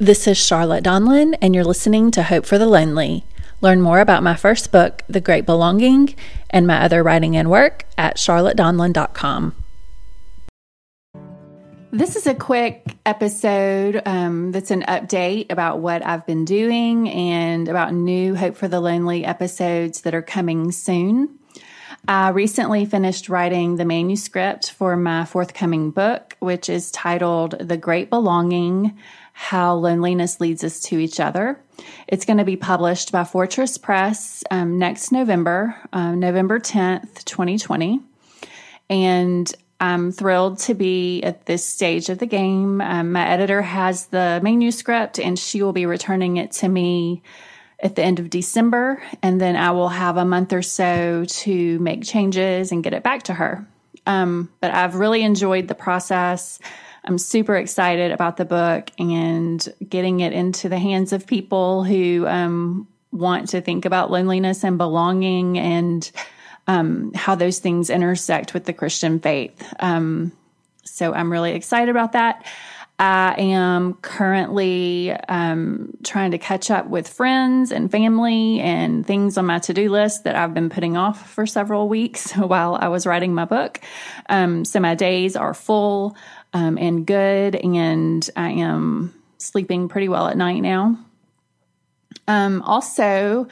This is Charlotte Donlin, and you're listening to Hope for the Lonely. Learn more about my first book, The Great Belonging, and my other writing and work at charlottedonlin.com. This is a quick episode um, that's an update about what I've been doing and about new Hope for the Lonely episodes that are coming soon. I recently finished writing the manuscript for my forthcoming book, which is titled The Great Belonging How Loneliness Leads Us to Each Other. It's going to be published by Fortress Press um, next November, um, November 10th, 2020. And I'm thrilled to be at this stage of the game. Um, my editor has the manuscript and she will be returning it to me at the end of December, and then I will have a month or so to make changes and get it back to her. Um, but I've really enjoyed the process. I'm super excited about the book and getting it into the hands of people who um, want to think about loneliness and belonging and um, how those things intersect with the Christian faith. Um, so I'm really excited about that. I am currently um, trying to catch up with friends and family and things on my to do list that I've been putting off for several weeks while I was writing my book. Um, so my days are full um, and good, and I am sleeping pretty well at night now. Um, also,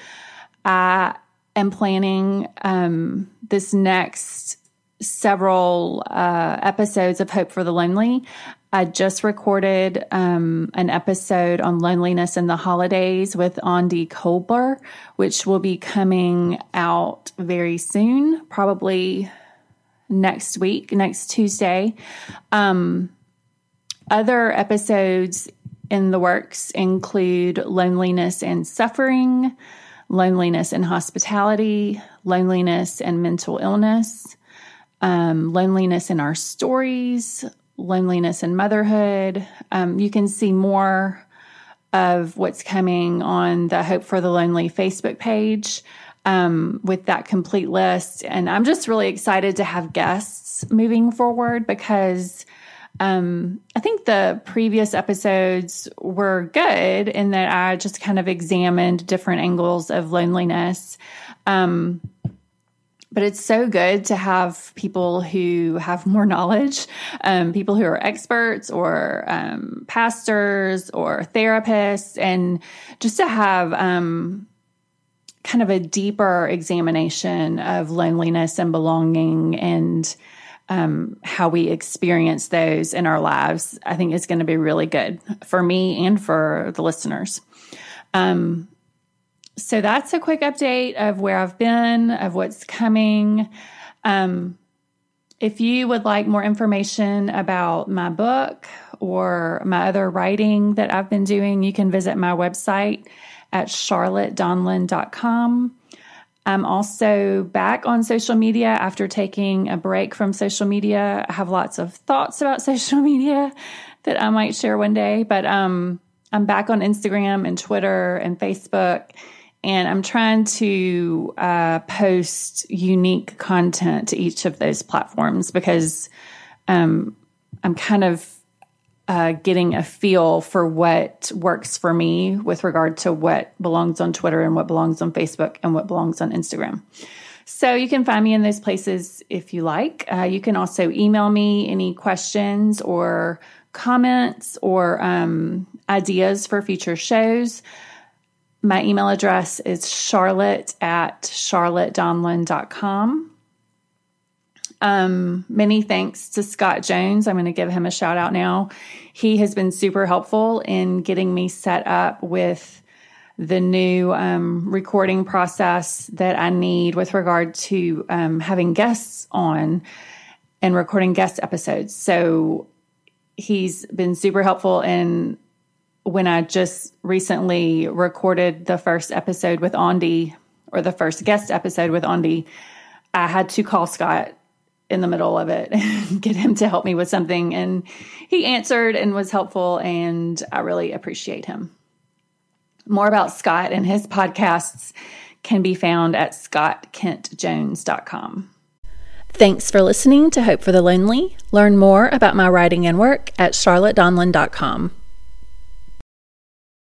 I am planning um, this next several uh, episodes of Hope for the Lonely. I just recorded um, an episode on loneliness in the holidays with Aundi Kolber, which will be coming out very soon, probably next week, next Tuesday. Um, other episodes in the works include loneliness and suffering, loneliness and hospitality, loneliness and mental illness, um, loneliness in our stories, loneliness and motherhood. Um, you can see more of what's coming on the Hope for the Lonely Facebook page um, with that complete list. And I'm just really excited to have guests moving forward because um, I think the previous episodes were good in that I just kind of examined different angles of loneliness. Um, but it's so good to have people who have more knowledge, um, people who are experts or um, pastors or therapists, and just to have um, kind of a deeper examination of loneliness and belonging and um, how we experience those in our lives, I think is going to be really good for me and for the listeners. Um, so that's a quick update of where I've been, of what's coming. Um, if you would like more information about my book or my other writing that I've been doing, you can visit my website at charlottedonlin.com. I'm also back on social media after taking a break from social media. I have lots of thoughts about social media that I might share one day, but um, I'm back on Instagram and Twitter and Facebook and I'm trying to uh, post unique content to each of those platforms because um, I'm kind of uh, getting a feel for what works for me with regard to what belongs on Twitter and what belongs on Facebook and what belongs on Instagram. So you can find me in those places if you like. Uh, you can also email me any questions or comments or um, ideas for future shows. My email address is charlotte at charlottedonlin.com. Um, many thanks to Scott Jones. I'm going to give him a shout out now. He has been super helpful in getting me set up with the new um, recording process that I need with regard to um, having guests on and recording guest episodes. So he's been super helpful in when I just recently recorded the first episode with Aundi or the first guest episode with Aundi, I had to call Scott in the middle of it and get him to help me with something. And he answered and was helpful, and I really appreciate him. More about Scott and his podcasts can be found at scottkentjones.com. Thanks for listening to Hope for the Lonely. Learn more about my writing and work at charlottedonlin.com.